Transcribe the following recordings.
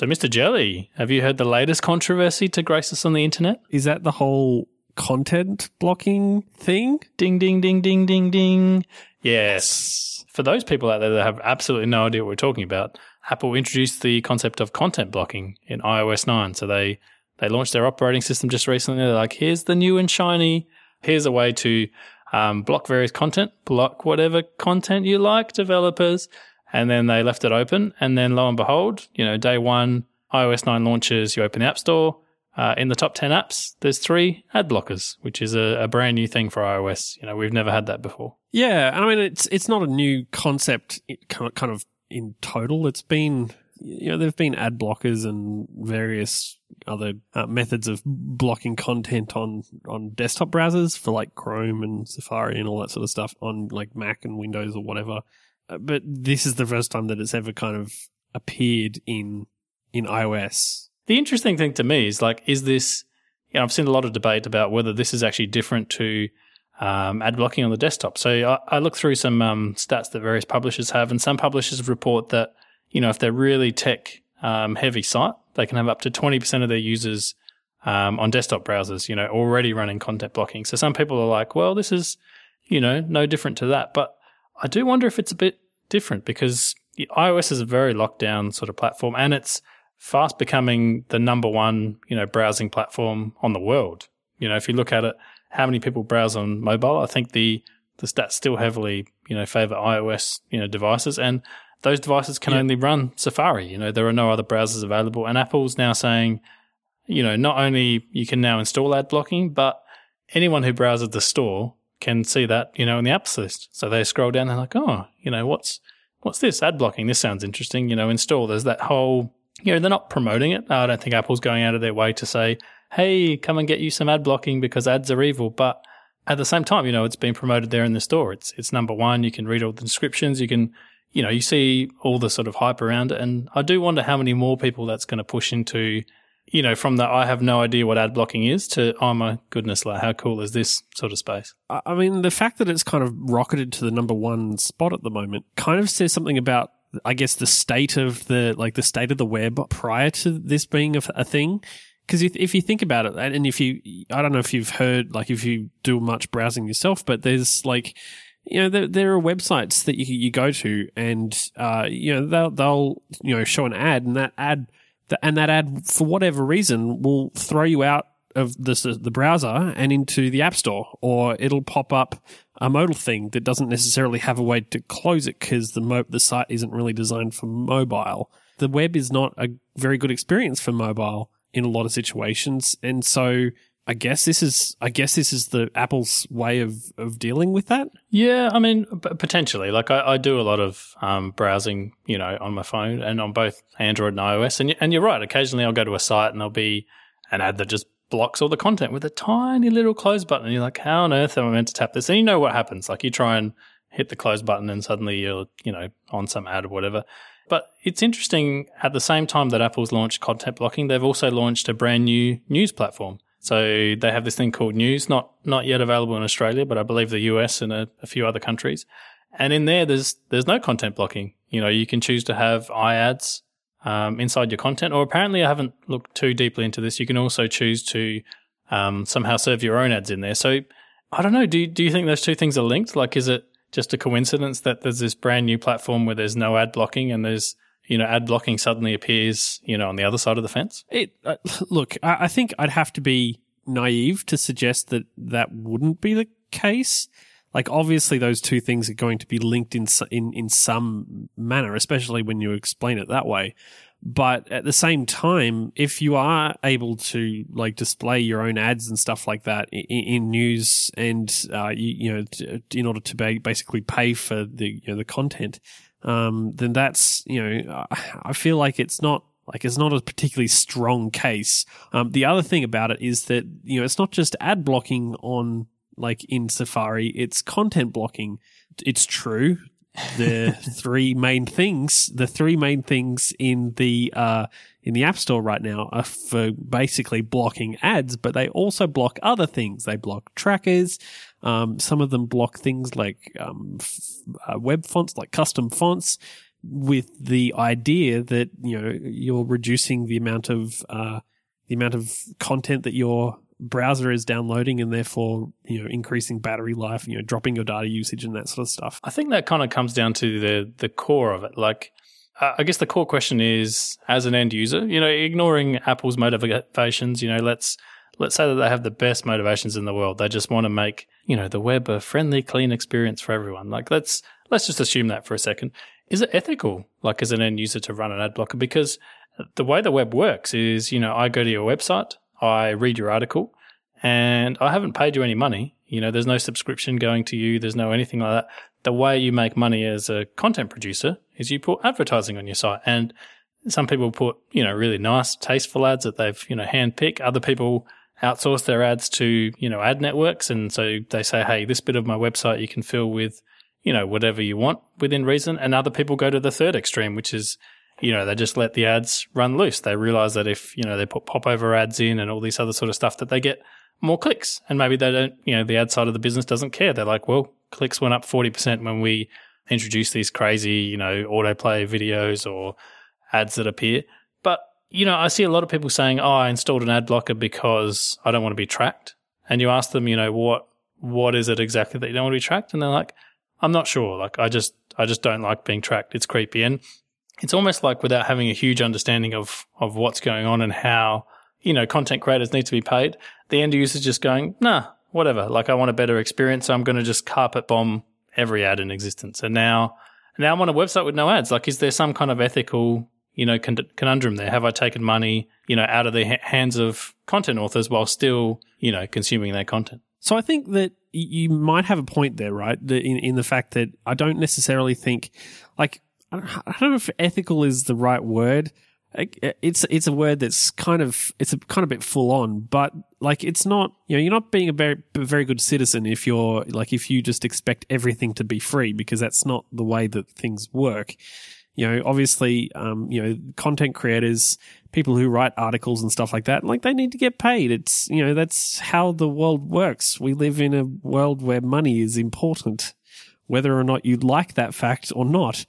So, Mr. Jelly, have you heard the latest controversy to grace us on the internet? Is that the whole content blocking thing? Ding, ding, ding, ding, ding, ding. Yes. For those people out there that have absolutely no idea what we're talking about, Apple introduced the concept of content blocking in iOS 9. So they, they launched their operating system just recently. They're like, here's the new and shiny. Here's a way to um, block various content, block whatever content you like, developers and then they left it open. And then lo and behold, you know, day one, iOS 9 launches, you open the App Store. Uh, in the top 10 apps, there's three ad blockers, which is a, a, brand new thing for iOS. You know, we've never had that before. Yeah. I mean, it's, it's not a new concept kind of in total. It's been, you know, there've been ad blockers and various other uh, methods of blocking content on, on desktop browsers for like Chrome and Safari and all that sort of stuff on like Mac and Windows or whatever. Uh, but this is the first time that it's ever kind of appeared in in iOS. The interesting thing to me is like, is this? You know, I've seen a lot of debate about whether this is actually different to um, ad blocking on the desktop. So I, I looked through some um, stats that various publishers have, and some publishers report that you know if they're really tech um, heavy site, they can have up to twenty percent of their users um, on desktop browsers, you know, already running content blocking. So some people are like, well, this is you know no different to that, but I do wonder if it's a bit different because iOS is a very locked down sort of platform and it's fast becoming the number one, you know, browsing platform on the world. You know, if you look at it, how many people browse on mobile? I think the the stats still heavily, you know, favor iOS, you know, devices and those devices can only run Safari. You know, there are no other browsers available. And Apple's now saying, you know, not only you can now install ad blocking, but anyone who browses the store can see that, you know, in the apps list. So they scroll down and they're like, oh, you know, what's what's this? Ad blocking. This sounds interesting. You know, install. There's that whole, you know, they're not promoting it. I don't think Apple's going out of their way to say, hey, come and get you some ad blocking because ads are evil. But at the same time, you know, it's being promoted there in the store. It's it's number one. You can read all the descriptions. You can, you know, you see all the sort of hype around it. And I do wonder how many more people that's going to push into you know, from the I have no idea what ad blocking is to oh my goodness, like how cool is this sort of space? I mean, the fact that it's kind of rocketed to the number one spot at the moment kind of says something about, I guess, the state of the like the state of the web prior to this being a, a thing. Because if, if you think about it, and if you, I don't know if you've heard, like if you do much browsing yourself, but there's like, you know, there, there are websites that you, you go to and, uh, you know, they'll, they'll, you know, show an ad and that ad and that ad, for whatever reason, will throw you out of the, the browser and into the app store, or it'll pop up a modal thing that doesn't necessarily have a way to close it because the mo- the site isn't really designed for mobile. The web is not a very good experience for mobile in a lot of situations, and so I guess this is I guess this is the Apple's way of, of dealing with that. Yeah, I mean potentially. Like I, I do a lot of um, browsing, you know, on my phone and on both Android and iOS. And and you're right. Occasionally, I'll go to a site and there'll be an ad that just blocks all the content with a tiny little close button. And you're like, how on earth am I meant to tap this? And you know what happens? Like you try and hit the close button and suddenly you're you know on some ad or whatever. But it's interesting. At the same time that Apple's launched content blocking, they've also launched a brand new news platform. So they have this thing called News, not not yet available in Australia, but I believe the US and a, a few other countries. And in there, there's there's no content blocking. You know, you can choose to have iAds um, inside your content, or apparently I haven't looked too deeply into this. You can also choose to um, somehow serve your own ads in there. So I don't know. Do do you think those two things are linked? Like, is it just a coincidence that there's this brand new platform where there's no ad blocking and there's you know, ad blocking suddenly appears, you know, on the other side of the fence? It uh, look, I, I think I'd have to be naive to suggest that that wouldn't be the case. Like obviously those two things are going to be linked in in in some manner, especially when you explain it that way. But at the same time, if you are able to like display your own ads and stuff like that in, in news, and uh, you, you, know, t- in order to basically pay for the you know the content, um, then that's you know I feel like it's not like it's not a particularly strong case. Um, the other thing about it is that you know it's not just ad blocking on like in Safari; it's content blocking. It's true. The three main things, the three main things in the uh, in the App Store right now are for basically blocking ads, but they also block other things. They block trackers. Um, some of them block things like um, f- uh, web fonts, like custom fonts. with the idea that you know you're reducing the amount of uh, the amount of content that your browser is downloading and therefore you know increasing battery life you know dropping your data usage and that sort of stuff I think that kind of comes down to the the core of it. Like, uh, I guess the core question is, as an end user, you know, ignoring Apple's motivations, you know, let's let's say that they have the best motivations in the world. They just want to make you know the web a friendly, clean experience for everyone. Like, let's let's just assume that for a second. Is it ethical, like as an end user, to run an ad blocker? Because the way the web works is, you know, I go to your website, I read your article, and I haven't paid you any money. You know, there's no subscription going to you. There's no anything like that. The way you make money as a content producer is you put advertising on your site. And some people put, you know, really nice, tasteful ads that they've, you know, handpick. Other people outsource their ads to, you know, ad networks. And so they say, hey, this bit of my website you can fill with, you know, whatever you want within reason. And other people go to the third extreme, which is, you know, they just let the ads run loose. They realize that if, you know, they put popover ads in and all this other sort of stuff that they get more clicks. And maybe they don't, you know, the ad side of the business doesn't care. They're like, well, clicks went up 40% when we introduced these crazy, you know, autoplay videos or ads that appear. You know, I see a lot of people saying, oh, I installed an ad blocker because I don't want to be tracked. And you ask them, you know, what, what is it exactly that you don't want to be tracked? And they're like, I'm not sure. Like, I just, I just don't like being tracked. It's creepy. And it's almost like without having a huge understanding of, of what's going on and how, you know, content creators need to be paid, the end user just going, nah, whatever. Like I want a better experience. So I'm going to just carpet bomb every ad in existence. And now, now I'm on a website with no ads. Like, is there some kind of ethical, you know, con- conundrum there? Have I taken money, you know, out of the ha- hands of content authors while still, you know, consuming their content? So I think that you might have a point there, right? in, in the fact that I don't necessarily think, like, I don't know if ethical is the right word. Uh, it's it's a word that's kind of it's a kind of bit full on, but like it's not you know you're not being a very very good citizen if you're like if you just expect everything to be free because that's not the way that things work. You know, obviously, um, you know, content creators, people who write articles and stuff like that, like they need to get paid. It's you know that's how the world works. We live in a world where money is important, whether or not you like that fact or not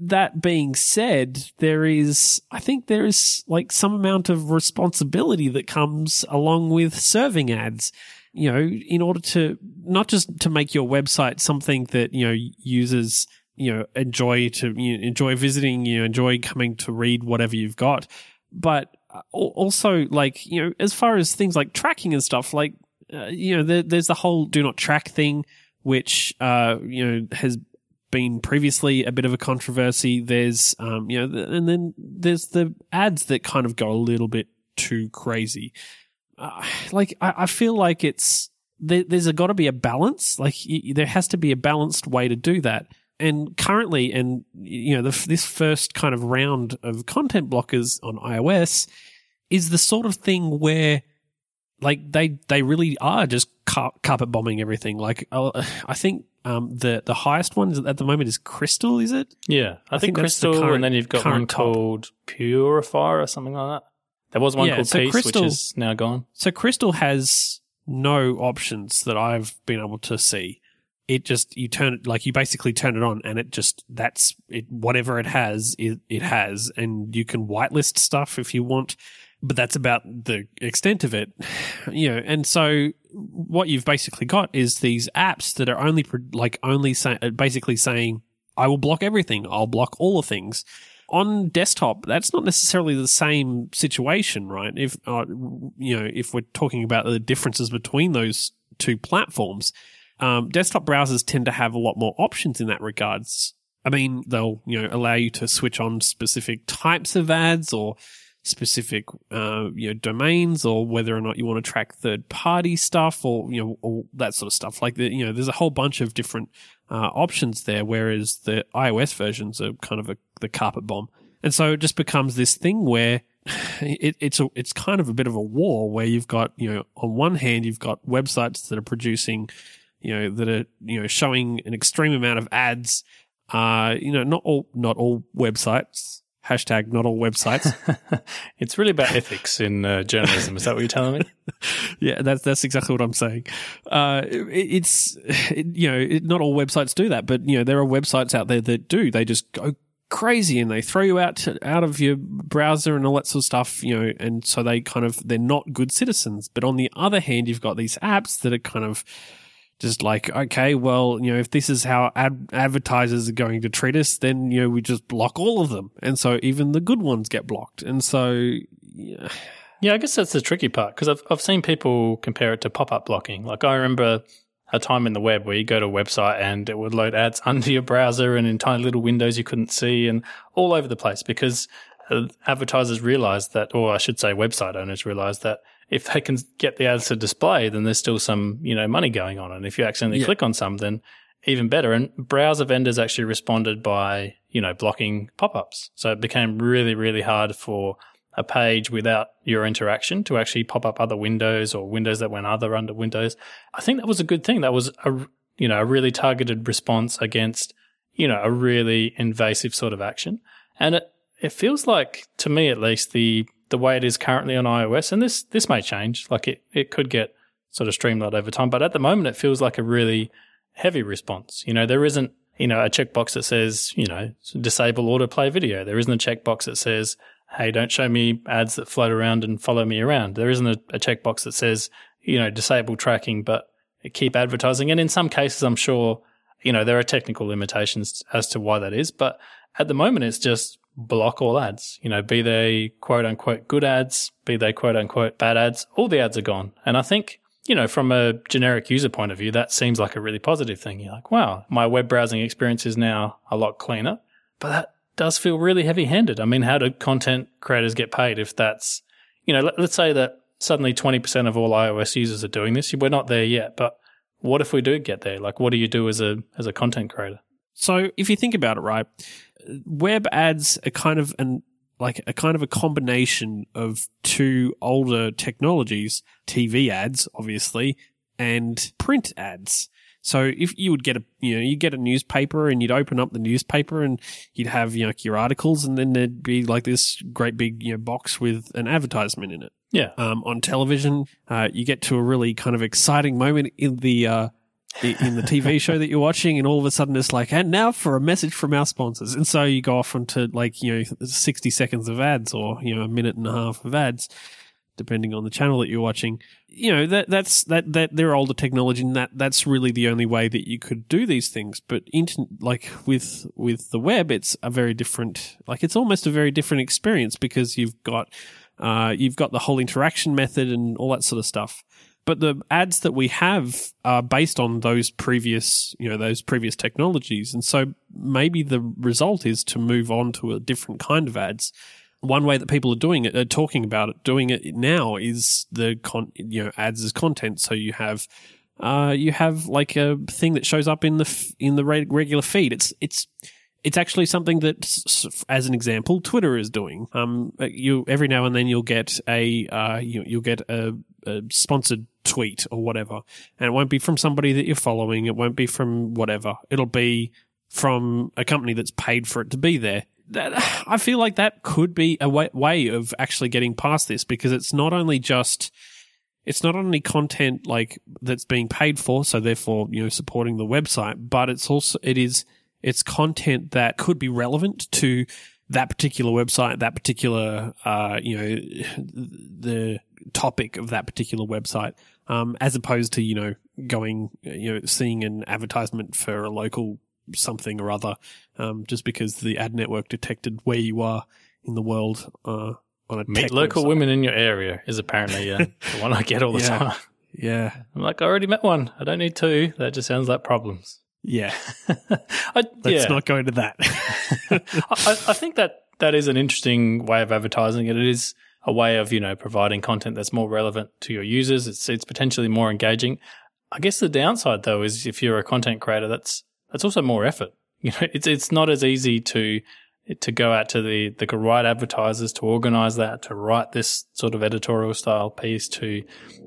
that being said, there is, I think there is like some amount of responsibility that comes along with serving ads. You know, in order to not just to make your website something that, you know, users, you know, enjoy to you know, enjoy visiting, you enjoy coming to read whatever you've got, but also like, you know, as far as things like tracking and stuff, like, uh, you know, there, there's the whole do not track thing, which, uh, you know, has been previously a bit of a controversy. There's, um, you know, and then there's the ads that kind of go a little bit too crazy. Uh, like, I, I, feel like it's, there, there's got to be a balance. Like, y- there has to be a balanced way to do that. And currently, and, you know, the, this first kind of round of content blockers on iOS is the sort of thing where, like, they, they really are just car- carpet bombing everything. Like, uh, I think um, the the highest one at the moment is Crystal, is it? Yeah, I, I think, think Crystal, current, and then you've got one called top. Purifier or something like that. There was one yeah, called so Peace, Crystal, which is now gone. So Crystal has no options that I've been able to see. It just you turn it like you basically turn it on, and it just that's it. Whatever it has, it, it has, and you can whitelist stuff if you want but that's about the extent of it, you know. And so what you've basically got is these apps that are only like only say, uh, basically saying, "I will block everything. I'll block all the things." On desktop, that's not necessarily the same situation, right? If uh, you know, if we're talking about the differences between those two platforms, um, desktop browsers tend to have a lot more options in that regards. I mean, they'll you know allow you to switch on specific types of ads or specific uh, you know domains or whether or not you want to track third party stuff or you know all that sort of stuff like the, you know there's a whole bunch of different uh, options there whereas the iOS versions are kind of a, the carpet bomb and so it just becomes this thing where it, it's a, it's kind of a bit of a war where you've got you know on one hand you've got websites that are producing you know that are you know showing an extreme amount of ads uh you know not all not all websites Hashtag not all websites. it's really about ethics in uh, journalism. Is that what you're telling me? yeah, that's that's exactly what I'm saying. Uh, it, it's it, you know it, not all websites do that, but you know there are websites out there that do. They just go crazy and they throw you out to, out of your browser and all that sort of stuff, you know, and so they kind of they're not good citizens. But on the other hand, you've got these apps that are kind of just like, okay, well, you know, if this is how ad- advertisers are going to treat us, then you know we just block all of them, and so even the good ones get blocked, and so. Yeah. Yeah, I guess that's the tricky part because I've I've seen people compare it to pop up blocking. Like I remember a time in the web where you go to a website and it would load ads under your browser and in tiny little windows you couldn't see and all over the place because uh, advertisers realized that, or I should say, website owners realized that if they can get the ads to display, then there's still some you know money going on, and if you accidentally Yeah. click on some, then even better. And browser vendors actually responded by you know blocking pop-ups, so it became really really hard for a page without your interaction to actually pop up other windows or windows that went other under windows. I think that was a good thing. That was a you know a really targeted response against you know a really invasive sort of action, and it it feels like to me at least the the way it is currently on iOS, and this this may change. Like it it could get sort of streamlined over time, but at the moment it feels like a really heavy response. You know, there isn't you know a checkbox that says you know disable autoplay video. There isn't a checkbox that says hey, don't show me ads that float around and follow me around. There isn't a, a checkbox that says you know disable tracking, but keep advertising. And in some cases, I'm sure you know there are technical limitations as to why that is, but at the moment it's just block all ads. You know, be they quote unquote good ads, be they quote unquote bad ads, all the ads are gone. And I think, you know, from a generic user point of view, that seems like a really positive thing. You're like, wow, my web browsing experience is now a lot cleaner. But that does feel really heavy handed. I mean, how do content creators get paid if that's, you know, let, let's say that suddenly 20% of all iOS users are doing this. We're not there yet, but what if we do get there? Like, what do you do as a, as a content creator? So if you think about it, right, web ads are kind of an like a kind of a combination of two older technologies, TV ads, obviously, and print ads. So if you would get a, you know, you get a newspaper and you'd open up the newspaper and you'd have, you know, your articles and then there'd be like this great big, you know, box with an advertisement in it. Yeah. Um, on television, uh, you get to a really kind of exciting moment in the, uh, in the TV show that you're watching, and all of a sudden it's like, and now for a message from our sponsors. And so you go off into like, you know, 60 seconds of ads or, you know, a minute and a half of ads, depending on the channel that you're watching. You know, that, that's, that, that, they're older technology and that, that's really the only way that you could do these things. But like with, with the web, it's a very different, like it's almost a very different experience because you've got, uh, you've got the whole interaction method and all that sort of stuff but the ads that we have are based on those previous, you know, those previous technologies. And so maybe the result is to move on to a different kind of ads. One way that people are doing it, are talking about it, doing it now is the con, you know, ads as content. So you have, uh, you have like a thing that shows up in the, f- in the re- regular feed. It's, it's, it's actually something that, as an example, Twitter is doing. Um, you every now and then you'll get a uh, you, you'll get a, a sponsored tweet or whatever, and it won't be from somebody that you're following. It won't be from whatever. It'll be from a company that's paid for it to be there. That, I feel like that could be a way, way of actually getting past this because it's not only just it's not only content like that's being paid for, so therefore you know supporting the website, but it's also it is it's content that could be relevant to that particular website, that particular uh, you know the topic of that particular website, um, as opposed to you know going you know seeing an advertisement for a local something or other, um, just because the ad network detected where you are in the world uh, on a Meet local website. women in your area is apparently uh, the one I get all the Yeah. time. Yeah, I'm like, I already met one. I don't need two. That just sounds like problems. yeah. I, Let's yeah. not go into that. I, I think that that is an interesting way of advertising it. It is a way of you know providing content that's more relevant to your users. It's it's potentially more engaging. I guess the downside though is if you're a content creator, that's that's also more effort. You know, it's it's not as easy to to go out to the the right advertisers to organize that to write this sort of editorial style piece to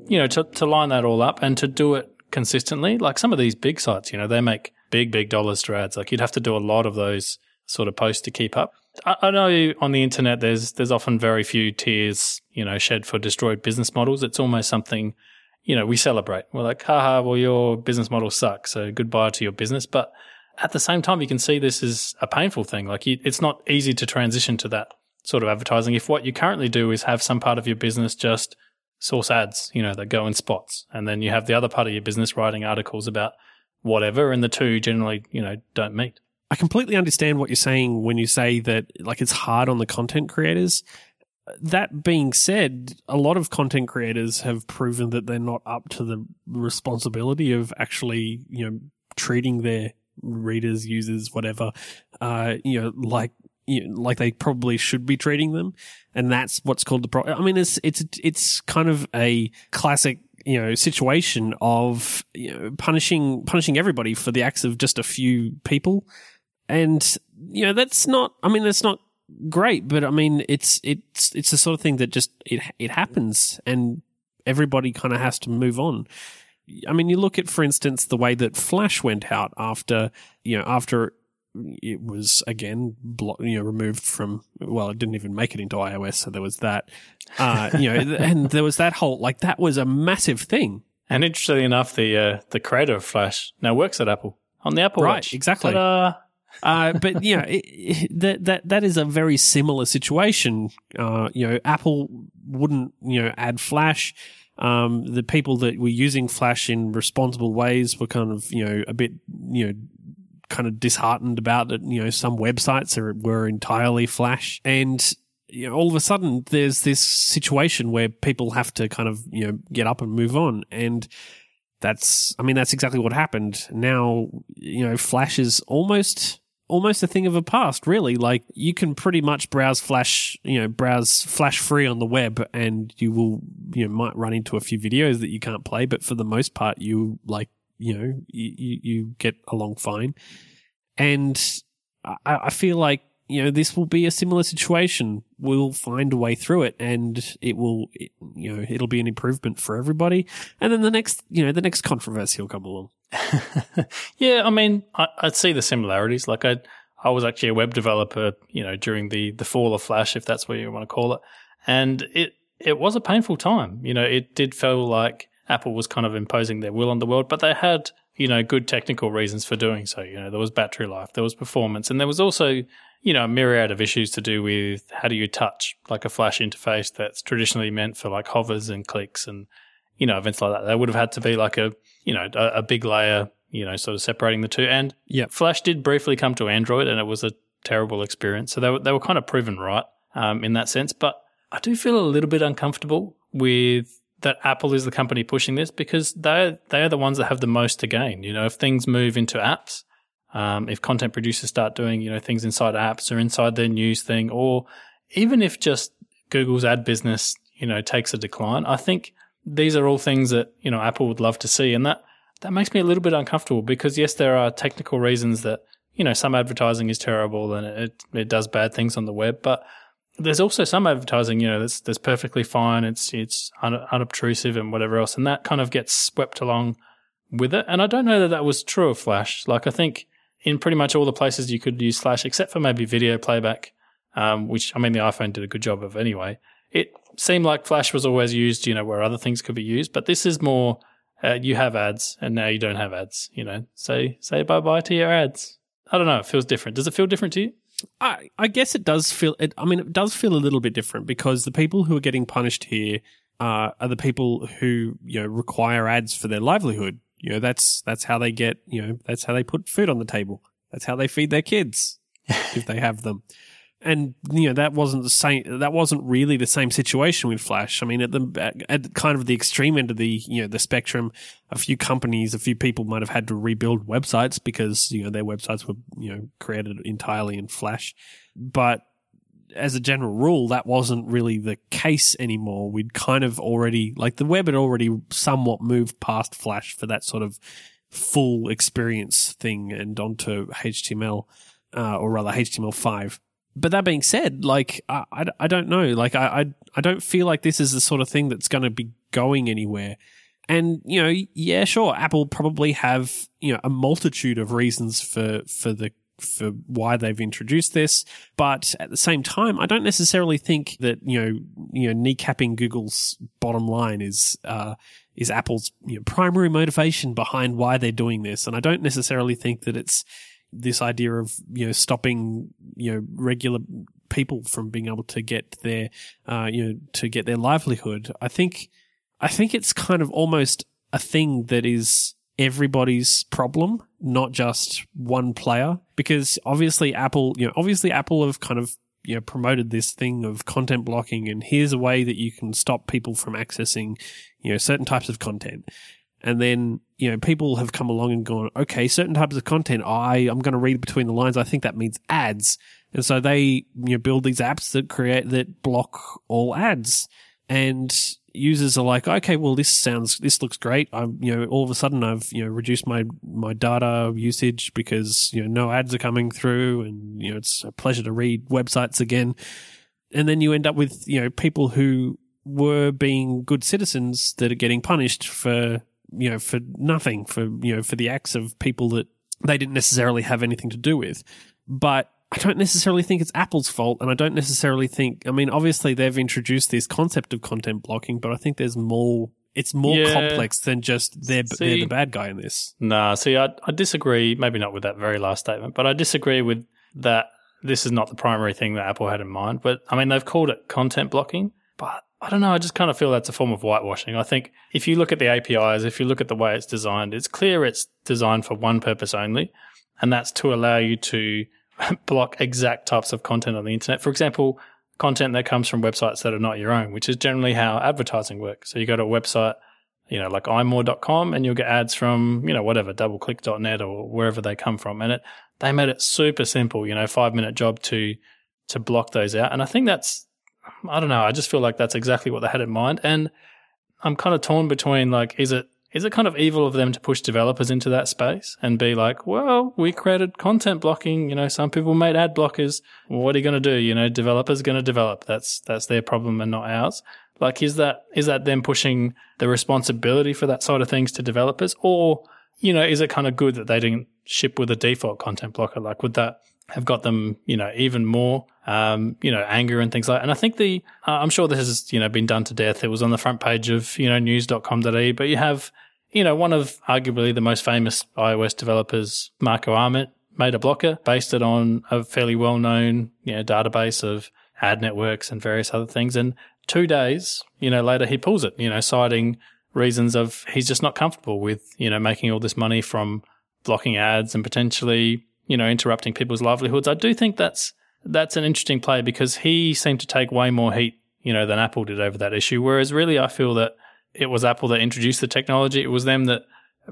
you know to to line that all up and to do it consistently. Like some of these big sites, you know, they make big big dollars through ads. Like you'd have to do a lot of those sort of posts to keep up. I, I know on the internet there's there's often very few tears, you know, shed for destroyed business models. It's almost something, you know, we celebrate. We're like, haha, well your business model sucks, so goodbye to your business. But at the same time, you can see this is a painful thing. Like you, it's not easy to transition to that sort of advertising. If what you currently do is have some part of your business just source ads, you know, that go in spots, and then you have the other part of your business writing articles about whatever, and the two generally, you know, don't meet. I completely understand what you're saying when you say that like it's hard on the content creators. That being said, a lot of content creators have proven that they're not up to the responsibility of actually, you know, treating their readers, users, whatever, uh, you know, like you know, like they probably should be treating them, and that's what's called the problem. I mean, it's it's it's kind of a classic you know situation of you know, punishing punishing everybody for the acts of just a few people, and you know that's not. I mean, that's not great, but I mean, it's it's it's the sort of thing that just it it happens, and everybody kind of has to move on. I mean, you look at, for instance, the way that Flash went out after, you know, after it was again, blo- you know, removed from. Well, it didn't even make it into iOS, so there was that. Uh, you know, and there was that whole like that was a massive thing. And interestingly enough, the uh, the creator of Flash now works at Apple on the Apple Right, Watch. exactly. Ta-da! Uh, but you know it, it, that that that is a very similar situation. Uh, you know, Apple wouldn't you know add Flash. Um, the people that were using Flash in responsible ways were kind of you know a bit you know kind of disheartened about it. You know, some websites are, were entirely Flash, and you know, all of a sudden there's this situation where people have to kind of you know get up and move on, and that's I mean that's exactly what happened. Now you know, Flash is almost almost a thing of a past, really. Like you can pretty much browse Flash, you know, browse Flash free on the web, and you will, you know, might run into a few videos that you can't play, but for the most part, you like, you know, you you get along fine. And I, I feel like you know this will be a similar situation. We'll find a way through it, and it will, it, you know, it'll be an improvement for everybody. And then the next, you know, the next controversy will come along. yeah, I mean, I, I'd see the similarities. Like I, I was actually a web developer, you know, during the the fall of Flash, if that's what you want to call it, and it it was a painful time. You know, it did feel like Apple was kind of imposing their will on the world, but they had you know good technical reasons for doing so. You know, there was battery life, there was performance, and there was also you know a myriad of issues to do with how do you touch like a Flash interface that's traditionally meant for like hovers and clicks and you know events like that. There would have had to be like a you know a, a big layer you know sort of separating the two. And Yeah. Flash did briefly come to Android, and it was a terrible experience. So they were they were kind of proven right um, in that sense. But I do feel a little bit uncomfortable with that Apple is the company pushing this because they they are the ones that have the most to gain. You know, if things move into apps, um, if content producers start doing you know things inside apps or inside their news thing, or even if just Google's ad business you know takes a decline, I think these are all things that you know Apple would love to see, and that that makes me a little bit uncomfortable because yes, there are technical reasons that you know some advertising is terrible and it it does bad things on the web, but there's also some advertising you know that's that's perfectly fine. It's it's un- unobtrusive and whatever else, and that kind of gets swept along with it. And I don't know that that was true of Flash. Like I think in pretty much all the places you could use Flash, except for maybe video playback, um, which I mean the iPhone did a good job of anyway. It seemed like Flash was always used, you know, where other things could be used, but this is more uh, you have ads and now you don't have ads. You know, say say bye bye to your ads. I don't know. It feels different. Does it feel different to you? I, I guess it does feel. It, I mean, it does feel a little bit different because the people who are getting punished here uh, are the people who you know require ads for their livelihood. You know, that's that's how they get. You know, that's how they put food on the table. That's how they feed their kids if they have them. And you know that wasn't the same. That wasn't really the same situation with Flash. I mean, at the at kind of the extreme end of the you know the spectrum, a few companies, a few people might have had to rebuild websites because you know their websites were you know created entirely in Flash. But as a general rule, that wasn't really the case anymore. We'd kind of already like the web had already somewhat moved past Flash for that sort of full experience thing and onto HTML, uh, or rather HTML5 but that being said, like I, I, I don't know, like I, I I don't feel like this is the sort of thing that's going to be going anywhere. And you know, yeah, sure, Apple probably have you know a multitude of reasons for for the for why they've introduced this, but at the same time, I don't necessarily think that you know you know kneecapping Google's bottom line is uh, is Apple's you know, primary motivation behind why they're doing this, and I don't necessarily think that it's this idea of you know stopping you know regular people from being able to get their uh, you know to get their livelihood. I think I think it's kind of almost a thing that is everybody's problem, not just one player. Because obviously Apple, you know, obviously Apple have kind of you know promoted this thing of content blocking, and here's a way that you can stop people from accessing you know certain types of content. And then, you know, people have come along and gone, okay, certain types of content, I, I'm going to read between the lines. I think that means ads. And so they, you know, build these apps that create, that block all ads. And users are like, okay, well, this sounds, this looks great. I'm, you know, all of a sudden I've, you know, reduced my, my data usage because, you know, no ads are coming through and, you know, it's a pleasure to read websites again. And then you end up with, you know, people who were being good citizens that are getting punished for, you know, for nothing, for, you know, for the acts of people that they didn't necessarily have anything to do with. But I don't necessarily think it's Apple's fault, and I don't necessarily think. I mean, obviously they've introduced this concept of content blocking, but I think there's more. It's more Yeah. complex than just they're, they're the bad guy in this. Nah, see, I, I disagree. Maybe not with that very last statement, but I disagree with that. This is not the primary thing that Apple had in mind. But I mean, they've called it content blocking, but I don't know. I just kind of feel that's a form of whitewashing. I think if you look at the APIs, if you look at the way it's designed, it's clear it's designed for one purpose only, and that's to allow you to block exact types of content on the internet. For example, content that comes from websites that are not your own, which is generally how advertising works. So you go to a website you know, like imore.com and you'll get ads from, you know, whatever, doubleclick.net or wherever they come from. And it, they made it super simple, you know, five minute job to, to block those out. And I think that's, I don't know, I just feel like that's exactly what they had in mind. And I'm kind of torn between like, is it, is it kind of evil of them to push developers into that space and be like, well, we created content blocking. You know, some people made ad blockers. What are you going to do? You know, developers going to develop. That's, that's their problem and not ours. Like, is that, is that them pushing the responsibility for that side of things to developers? Or, you know, is it kind of good that they didn't ship with a default content blocker? Like, would that have got them, you know, even more, um, you know, anger and things like that? And I think the, uh, I'm sure this has, you know, been done to death. It was on the front page of, you know, news.com.au, but you have, you know, one of arguably the most famous iOS developers, Marco Arment, made a blocker, based it on a fairly well known, you know, database of ad networks and various other things. And two days, you know, later he pulls it, you know, citing reasons of he's just not comfortable with, you know, making all this money from blocking ads and potentially, you know, interrupting people's livelihoods. I do think that's that's an interesting play because he seemed to take way more heat, you know, than Apple did over that issue. Whereas really I feel that it was Apple that introduced the technology. It was them that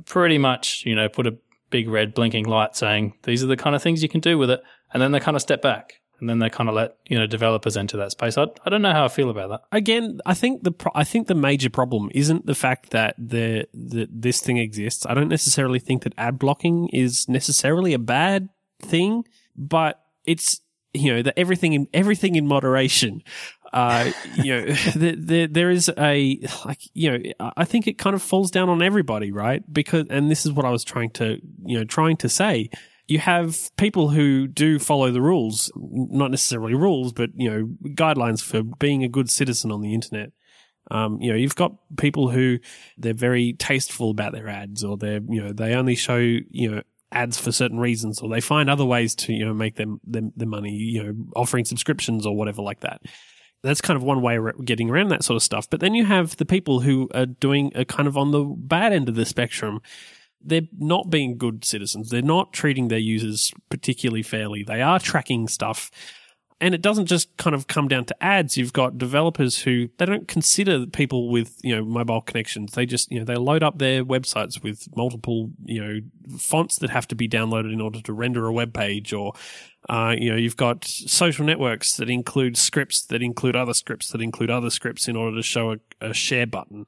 pretty much, you know, put a big red blinking light saying these are the kind of things you can do with it. And then they kind of step back and then they kind of let, you know, developers enter that space. I, I don't know how I feel about that. Again, I think the pro- I think the major problem isn't the fact that the that this thing exists. I don't necessarily think that ad blocking is necessarily a bad thing, but it's you know that everything in everything in moderation. Uh, you know, there, there there is a like you know I think it kind of falls down on everybody, right? Because and this is what I was trying to you know trying to say. You have people who do follow the rules, not necessarily rules, but you know guidelines for being a good citizen on the internet. Um, you know, you've got people who they're very tasteful about their ads, or they're you know they only show you know ads for certain reasons, or they find other ways to you know make them them their money, you know, offering subscriptions or whatever like that. That's kind of one way of getting around that sort of stuff. But then you have the people who are doing a kind of on the bad end of the spectrum. They're not being good citizens. They're not treating their users particularly fairly. They are tracking stuff and it doesn't just kind of come down to ads. You've got developers who they don't consider people with you know mobile connections. They just you know they load up their websites with multiple you know fonts that have to be downloaded in order to render a web page, or uh, you know you've got social networks that include scripts that include other scripts that include other scripts in order to show a, a share button.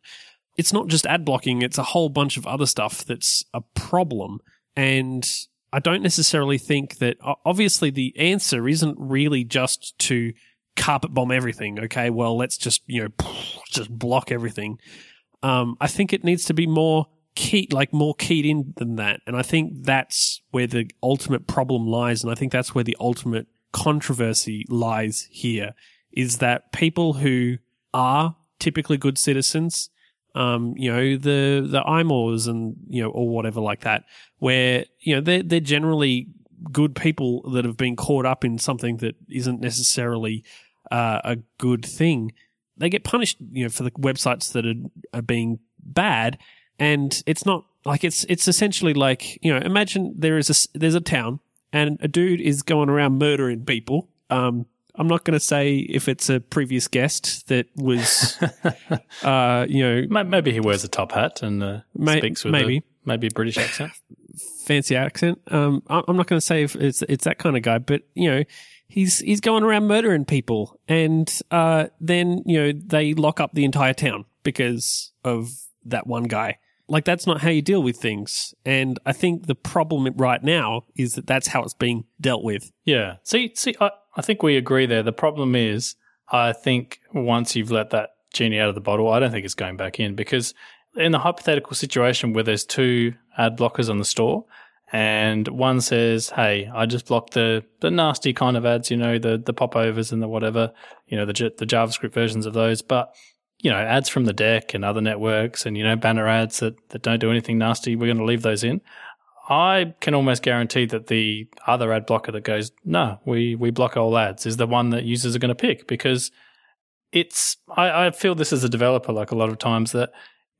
It's not just ad blocking; it's a whole bunch of other stuff that's a problem and I don't necessarily think that obviously the answer isn't really just to carpet bomb everything. Okay, well let's just you know just block everything. Um, I think it needs to be more key, like more keyed in than that, and I think that's where the ultimate problem lies, and I think that's where the ultimate controversy lies here. Is that people who are typically good citizens, um, you know, the the iMores and you know, or whatever like that, where you know they're they're generally good people that have been caught up in something that isn't necessarily uh, a good thing, they get punished, you know, for the websites that are, are being bad. And it's not like it's it's essentially like you know, imagine there is a there's a town and a dude is going around murdering people. Um, I'm not going to say if it's a previous guest that was, uh, you know, Maybe he wears a top hat and uh, May- speaks with maybe. a, maybe a British accent. fancy accent. Um, I'm not going to say if it's it's that kind of guy, but you know, he's he's going around murdering people, and uh, then you know they lock up the entire town because of that one guy. Like that's not how you deal with things, and I think the problem right now is that that's how it's being dealt with. Yeah. See, see, I, I think we agree there. The problem is, I think once you've let that genie out of the bottle, I don't think it's going back in because in the hypothetical situation where there's two ad blockers on the store and one says, Hey, I just blocked the, the nasty kind of ads, you know, the, the popovers and the whatever, you know, the, the JavaScript versions of those. But, you know, ads from the deck and other networks and, you know, banner ads that, that don't do anything nasty, we're going to leave those in. I can almost guarantee that the other ad blocker that goes, no, we, we block all ads is the one that users are going to pick because it's, I, I feel this as a developer, like a lot of times, that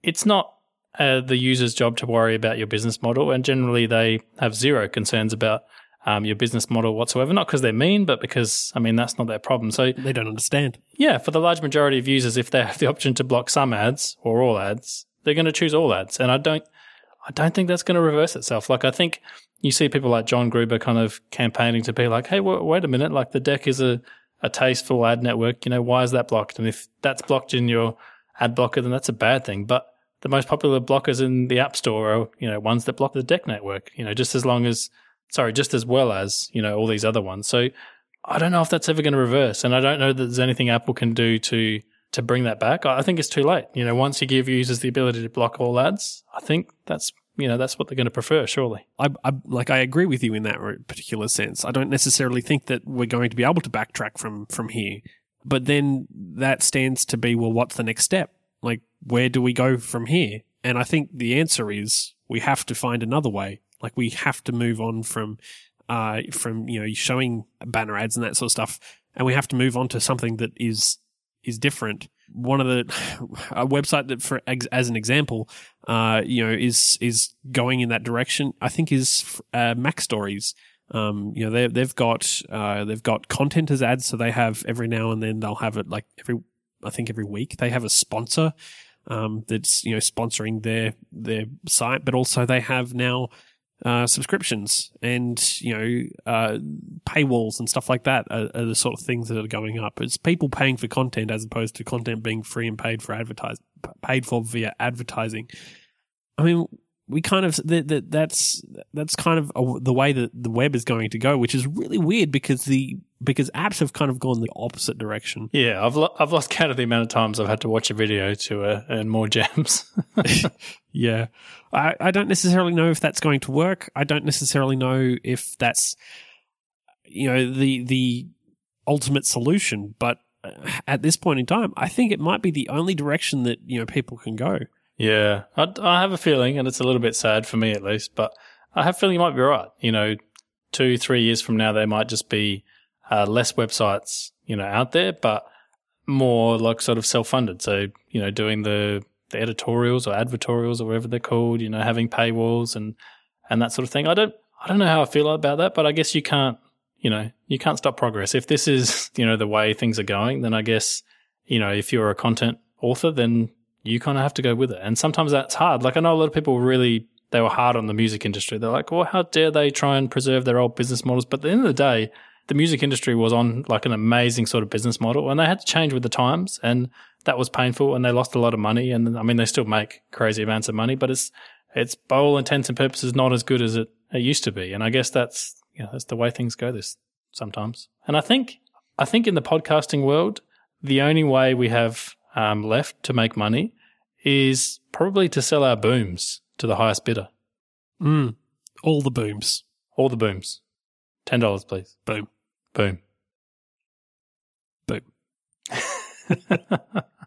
it's not uh, the user's job to worry about your business model. And generally, they have zero concerns about um, your business model whatsoever. Not because they're mean, but because, I mean, that's not their problem. So, They don't understand. yeah, for the large majority of users, if they have the option to block some ads or all ads, they're going to choose all ads. And I don't, I don't think that's going to reverse itself. Like I think you see people like John Gruber kind of campaigning to be like, hey, w- wait a minute, like the deck is a, a tasteful ad network. You know, why is that blocked? And if that's blocked in your ad blocker, then that's a bad thing. But the most popular blockers in the App Store are, you know, ones that block the deck network, you know, just as long as, sorry, just as well as, you know, all these other ones. So I don't know if that's ever going to reverse. And I don't know that there's anything Apple can do to, to bring that back. I think it's too late. You know, once you give users the ability to block all ads, I think that's, you know, that's what they're going to prefer, surely. I, I like I agree with you in that particular sense. I don't necessarily think that we're going to be able to backtrack from from here. But then that stands to be well, what's the next step? Like, where do we go from here? And I think the answer is we have to find another way. Like, we have to move on from uh from you know showing banner ads and that sort of stuff, and we have to move on to something that is is different. One of the a website that, for as an example, uh, you know, is is going in that direction. I think is uh, MacStories. Um, you know, they they've got uh, they've got content as ads, so they have every now and then they'll have it like every I think every week they have a sponsor um, that's you know sponsoring their their site, but also they have now uh, subscriptions and you know uh, paywalls and stuff like that are, are the sort of things that are going up. It's people paying for content as opposed to content being free and paid for advertise paid for via advertising. I mean, we kind of that, that that's that's kind of a, the way that the web is going to go, which is really weird because the because apps have kind of gone the opposite direction. Yeah, I've lo- I've lost count of the amount of times I've had to watch a video to uh, earn more gems. Yeah. I, I don't necessarily know if that's going to work. I don't necessarily know if that's, you know, the, the ultimate solution. But uh, at this point in time, I think it might be the only direction that, you know, people can go. yeah, I, I have a feeling, and it's a little bit sad for me at least, but I have a feeling you might be right. You know, two three years from now, there might just be uh, less websites, you know, out there, but more like sort of self funded. So you know, doing the the editorials or advertorials or whatever they're called, you know, having paywalls and and that sort of thing. I don't I don't know how I feel about that, but I guess you can't you know you can't stop progress. If this is you know the way things are going, then I guess you know if you're a content author, then you kind of have to go with it. And sometimes that's hard. Like I know a lot of people really they were hard on the music industry. They're like, well, how dare they try and preserve their old business models? But at the end of the day, the music industry was on like an amazing sort of business model, and they had to change with the times, and that was painful, and they lost a lot of money. And I mean, they still make crazy amounts of money, but it's it's by all intents and purposes not as good as it, it used to be. And I guess that's you know that's the way things go this sometimes. And I think I think in the podcasting world, the only way we have um, left to make money is probably to sell our booms to the highest bidder. Mm. All the booms. All the booms. Ten dollars, please. Boom. Boom. Boom.